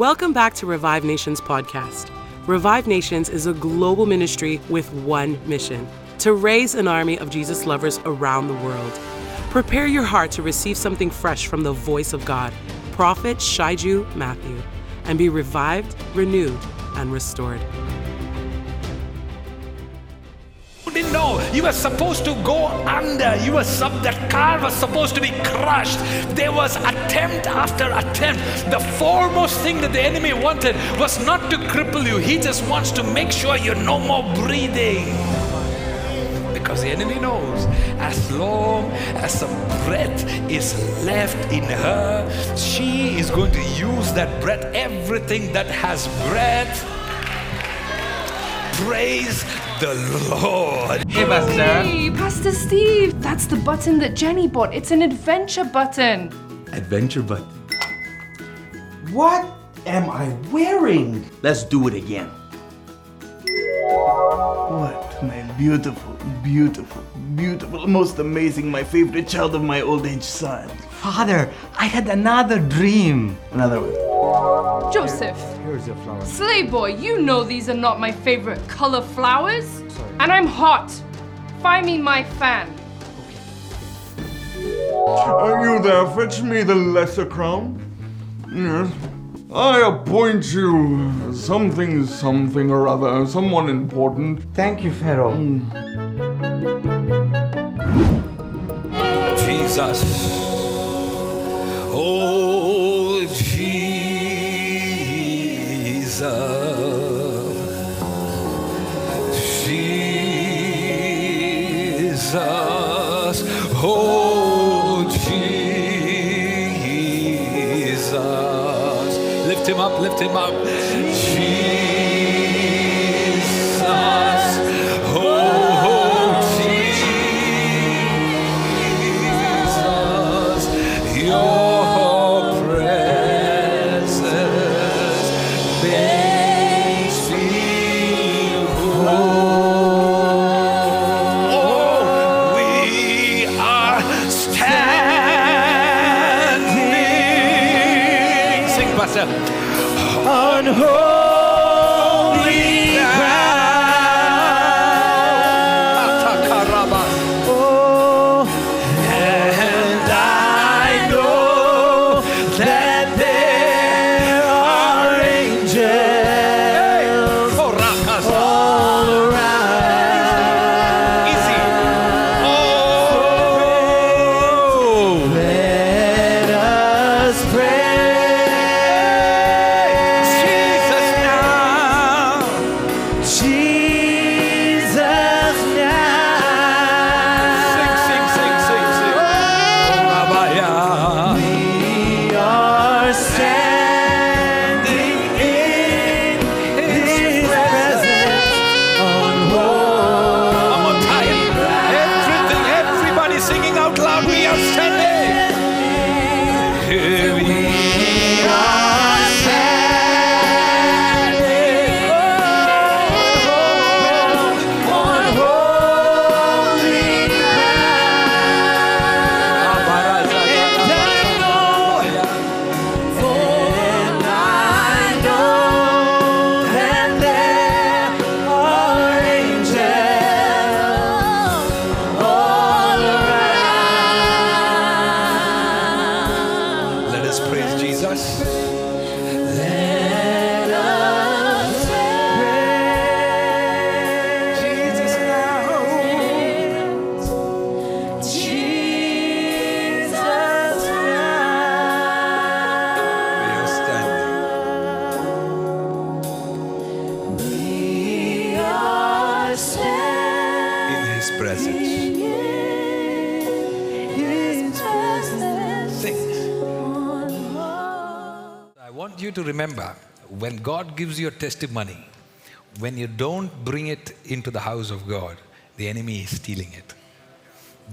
Welcome back to Revive Nations podcast. Revive Nations is a global ministry with one mission to raise an army of Jesus lovers around the world. Prepare your heart to receive something fresh from the voice of God, Prophet Shaiju Matthew, and be revived, renewed, and restored. Didn't know you were supposed to go under. You were sub that car was supposed to be crushed. There was attempt after attempt. The foremost thing that the enemy wanted was not to cripple you. He just wants to make sure you're no more breathing. Because the enemy knows as long as some breath is left in her, she is going to use that breath, everything that has breath. Praise the Lord. Hey, Pastor. Hey, Pastor Steve, that's the button that Jenny bought. It's an adventure button. Adventure button. What am I wearing? Let's do it again. What my beautiful, beautiful, beautiful, most amazing, my favorite child of my old age son. Father, I had another dream. Another one. Joseph. Here's your flower. Slay boy, you know these are not my favorite color flowers. And I'm hot. Find me my fan. Are you there? Fetch me the lesser crown. Yes. I appoint you something, something or other, someone important. Thank you, Pharaoh. Hmm. Jesus. Oh, Jesus. Jesus. Oh, Jesus. Lift him up, lift him up. Jesus. Oh. Your I want you to remember when God gives you a testimony, when you don't bring it into the house of God, the enemy is stealing it.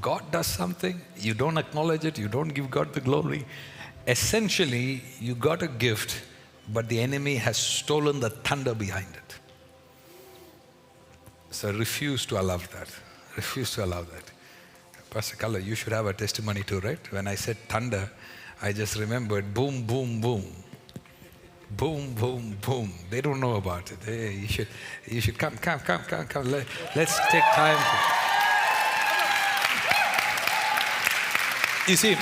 God does something, you don't acknowledge it, you don't give God the glory. Essentially, you got a gift, but the enemy has stolen the thunder behind it. So refuse to allow that. Refuse to allow that. Pastor Kala, you should have a testimony too, right? When I said thunder, I just remembered boom, boom, boom. Boom, boom, boom. They don't know about it. Hey, you should, you should come, come, come, come, come. Let, let's take time. You see,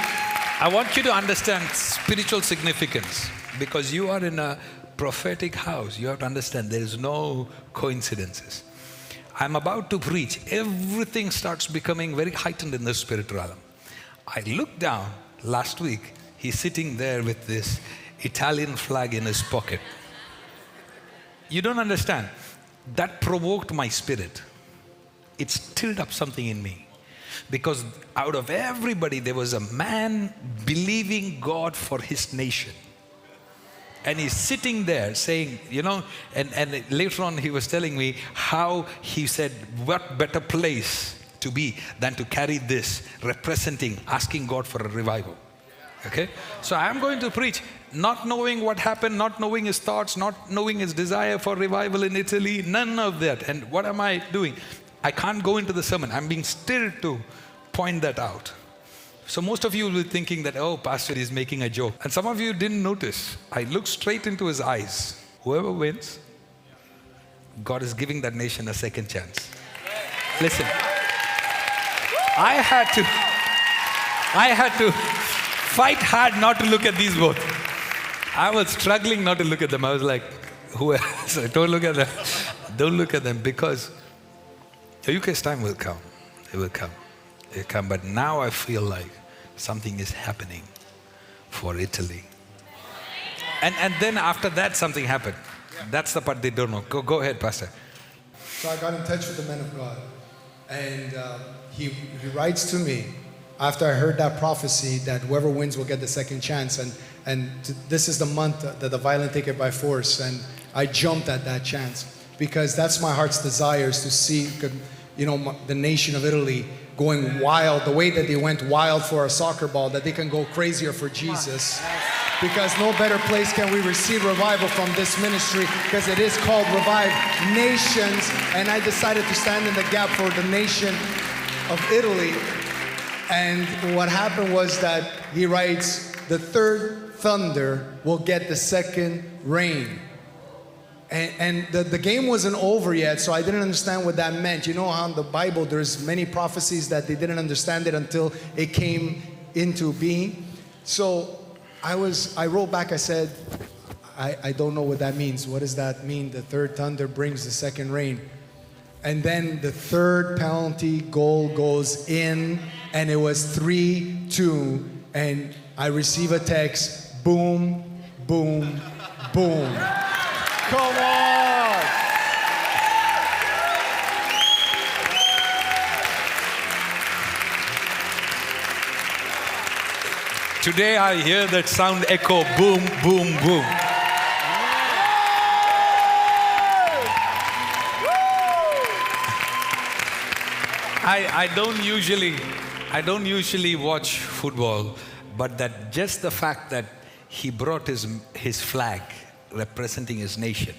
I want you to understand spiritual significance because you are in a prophetic house. You have to understand there is no coincidences. I'm about to preach. Everything starts becoming very heightened in the spiritual realm. I looked down last week. He's sitting there with this Italian flag in his pocket. You don't understand. That provoked my spirit. It stirred up something in me. Because out of everybody, there was a man believing God for his nation. And he's sitting there saying, you know, and, and later on he was telling me how he said, what better place to be than to carry this, representing, asking God for a revival. Okay? So I'm going to preach, not knowing what happened, not knowing his thoughts, not knowing his desire for revival in Italy, none of that. And what am I doing? I can't go into the sermon. I'm being stirred to point that out. So most of you will be thinking that, oh, Pastor is making a joke. And some of you didn't notice. I looked straight into his eyes. Whoever wins, God is giving that nation a second chance. Listen, I had to, I had to fight hard not to look at these both. I was struggling not to look at them. I was like, who else? Don't look at them. Don't look at them because the UK's time will come. It will come. It will come. But now I feel like something is happening for Italy. And, and then after that, something happened. That's the part they don't know. Go, go ahead, Pastor. So I got in touch with the man of God, and uh, he, he writes to me after I heard that prophecy that whoever wins will get the second chance, and and this is the month that the violent take it by force, and I jumped at that chance because that's my heart's desire is to see, you know, the nation of Italy going wild, the way that they went wild for a soccer ball, that they can go crazier for Jesus. Because no better place can we receive revival from this ministry because it is called Revive Nations. And I decided to stand in the gap for the nation of Italy. And what happened was that he writes, the third thunder will get the second rain. And, and the, the game wasn't over yet, so I didn't understand what that meant. You know how in the Bible there's many prophecies that they didn't understand it until it came into being. So I was I wrote back, I said, I, I don't know what that means. What does that mean? The third thunder brings the second rain. And then the third penalty goal goes in, and it was 3 2. And I receive a text boom, boom, boom. Come on! Today I hear that sound echo boom, boom, boom. I, I don't usually I don't usually watch football, but that just the fact that he brought his his flag representing his nation,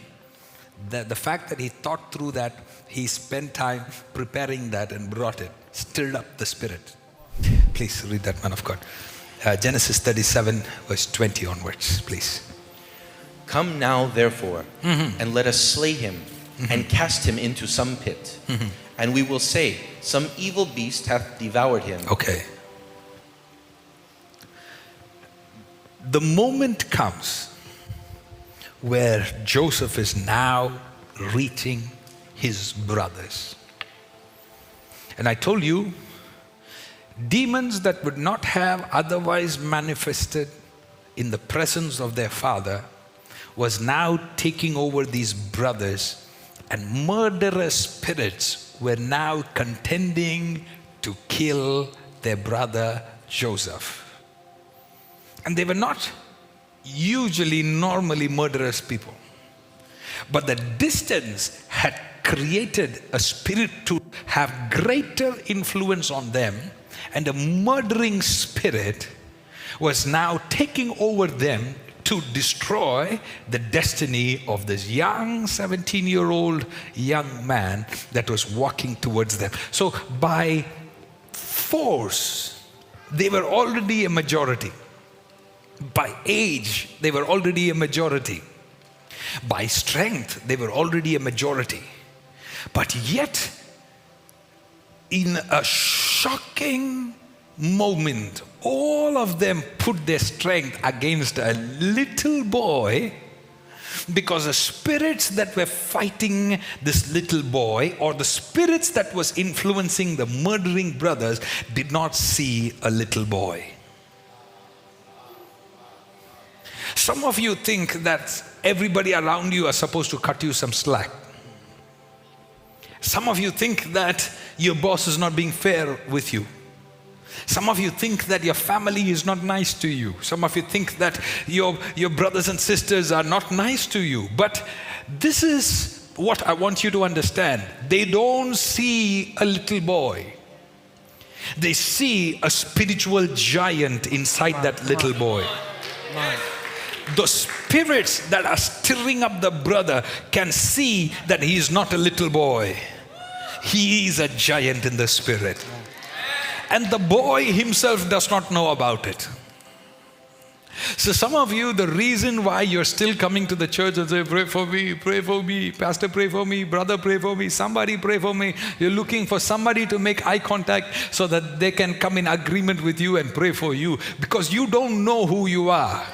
that the fact that he thought through that, he spent time preparing that and brought it, stirred up the spirit. Please read that man of God. Uh, Genesis 37, verse 20 onwards, please. Come now, therefore, mm-hmm. and let us slay him mm-hmm. and cast him into some pit. Mm-hmm. And we will say, Some evil beast hath devoured him. Okay. The moment comes where Joseph is now reaching his brothers. And I told you, demons that would not have otherwise manifested in the presence of their father was now taking over these brothers, and murderous spirits were now contending to kill their brother Joseph. And they were not usually, normally murderous people. But the distance had created a spirit to have greater influence on them, and a murdering spirit was now taking over them to destroy the destiny of this young 17 year old young man that was walking towards them. So, by force, they were already a majority. By age, they were already a majority. By strength, they were already a majority. But yet, in a shocking moment, all of them put their strength against a little boy because the spirits that were fighting this little boy or the spirits that was influencing the murdering brothers did not see a little boy. Some of you think that everybody around you are supposed to cut you some slack. Some of you think that your boss is not being fair with you some of you think that your family is not nice to you. Some of you think that your, your brothers and sisters are not nice to you. But this is what I want you to understand. They don't see a little boy, they see a spiritual giant inside that little boy. The spirits that are stirring up the brother can see that he is not a little boy, he is a giant in the spirit and the boy himself does not know about it. So, some of you, the reason why you're still coming to the church and say, Pray for me, pray for me, Pastor, pray for me, brother, pray for me, somebody pray for me. You're looking for somebody to make eye contact so that they can come in agreement with you and pray for you because you don't know who you are.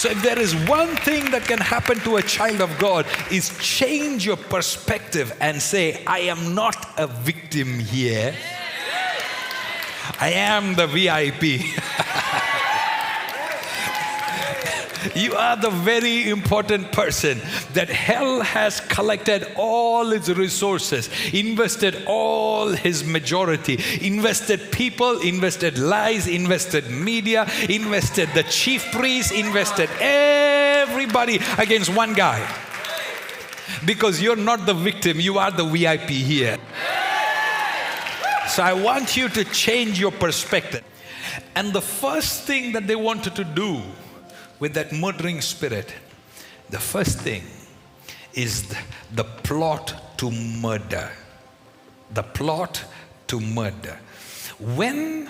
So if there is one thing that can happen to a child of God is change your perspective and say I am not a victim here. I am the VIP. You are the very important person that hell has collected all its resources, invested all his majority, invested people, invested lies, invested media, invested the chief priest, invested everybody against one guy. Because you're not the victim, you are the VIP here. So I want you to change your perspective. And the first thing that they wanted to do with that murdering spirit, the first thing is the, the plot to murder. The plot to murder. When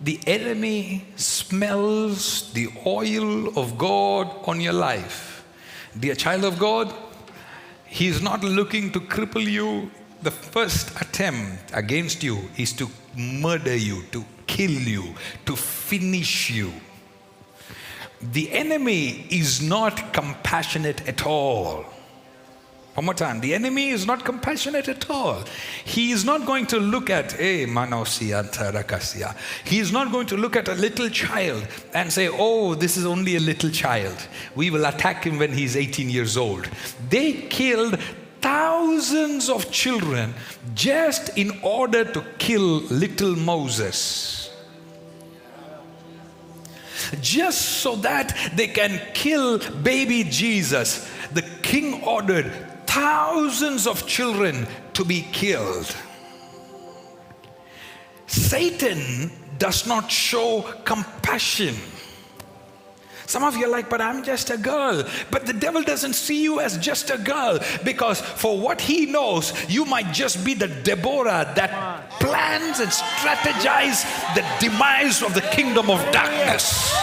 the enemy smells the oil of God on your life, dear child of God, he is not looking to cripple you. The first attempt against you is to murder you, to kill you, to finish you. The enemy is not compassionate at all. One more time. The enemy is not compassionate at all. He is not going to look at, hey, manosia tarakasia. He is not going to look at a little child and say, oh, this is only a little child. We will attack him when he's 18 years old. They killed thousands of children just in order to kill little Moses just so that they can kill baby Jesus. The king ordered thousands of children to be killed. Satan does not show compassion. Some of you are like, but I'm just a girl. But the devil doesn't see you as just a girl because for what he knows, you might just be the Deborah that plans and strategizes the demise of the kingdom of darkness.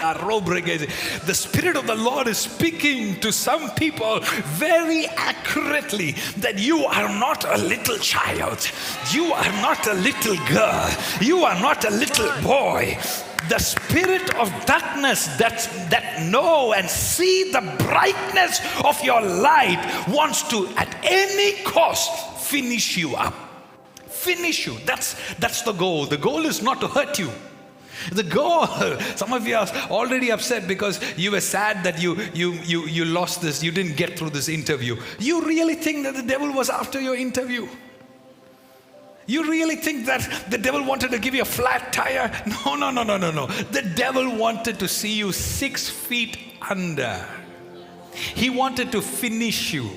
The Spirit of the Lord is speaking to some people very accurately that you are not a little child, you are not a little girl, you are not a little boy the spirit of darkness that, that know and see the brightness of your light wants to at any cost finish you up. Finish you. That's that's the goal. The goal is not to hurt you. The goal some of you are already upset because you were sad that you you you you lost this you didn't get through this interview. You really think that the devil was after your interview you really think that the devil wanted to give you a flat tire? No, no, no, no, no, no. The devil wanted to see you six feet under. He wanted to finish you.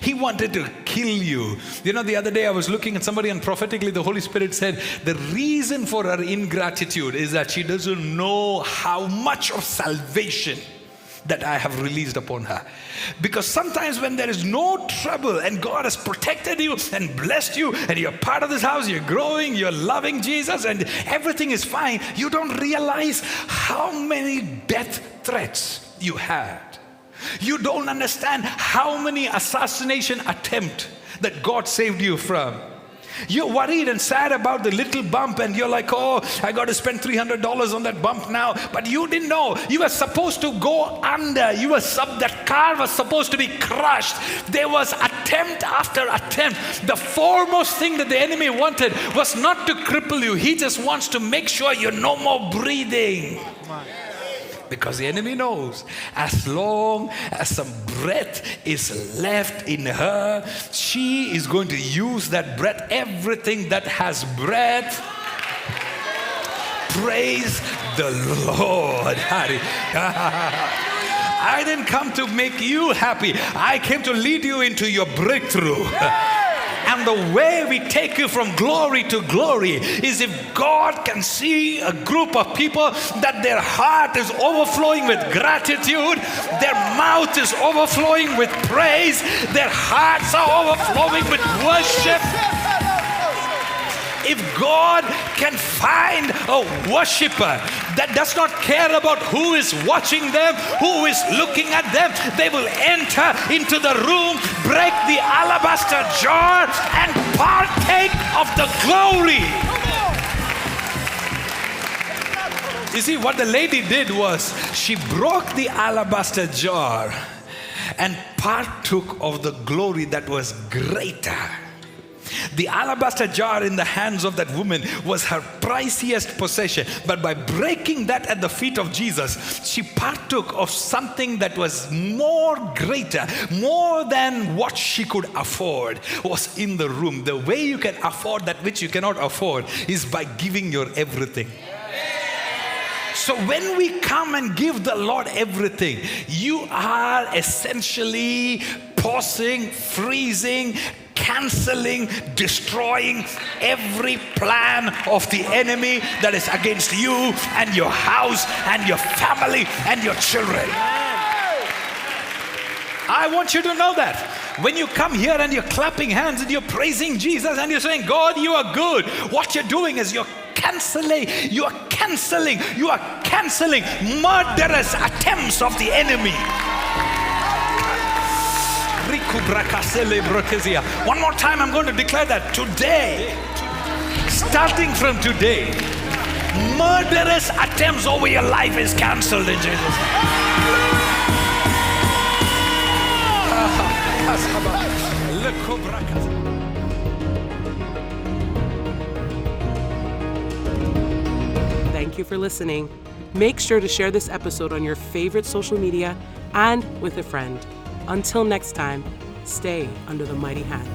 He wanted to kill you. You know, the other day I was looking at somebody, and prophetically, the Holy Spirit said, The reason for her ingratitude is that she doesn't know how much of salvation that I have released upon her. Because sometimes when there is no trouble and God has protected you and blessed you and you're part of this house, you're growing, you're loving Jesus, and everything is fine, you don't realize how many death threats you had. You don't understand how many assassination attempt that God saved you from. You're worried and sad about the little bump, and you're like, oh, I got to spend $300 on that bump now. But you didn't know. You were supposed to go under. You were sub, that car was supposed to be crushed. There was attempt after attempt. The foremost thing that the enemy wanted was not to cripple you, he just wants to make sure you're no more breathing. Because the enemy knows as long as some breath is left in her, she is going to use that breath, everything that has breath. Praise the Lord. I didn't come to make you happy. I came to lead you into your breakthrough. And the way we take you from glory to glory is if God can see a group of people that their heart is overflowing with gratitude, their mouth is overflowing with praise, their hearts are overflowing with worship. If God can find a worshiper that does not care about who is watching them, who is looking at them, they will enter into the room, break the alabaster jar, and partake of the glory. You see, what the lady did was she broke the alabaster jar and partook of the glory that was greater. The alabaster jar in the hands of that woman was her priciest possession. But by breaking that at the feet of Jesus, she partook of something that was more greater, more than what she could afford, was in the room. The way you can afford that which you cannot afford is by giving your everything. So when we come and give the Lord everything, you are essentially pausing, freezing, canceling, destroying every plan of the enemy that is against you and your house and your family and your children. I want you to know that. When you come here and you're clapping hands and you're praising Jesus and you're saying, God, you are good, what you're doing is you're canceling, you are canceling, you are canceling murderous attempts of the enemy. One more time, I'm going to declare that today, starting from today, murderous attempts over your life is cancelled in Jesus'. Thank you for listening. Make sure to share this episode on your favorite social media and with a friend. Until next time, stay under the mighty hand.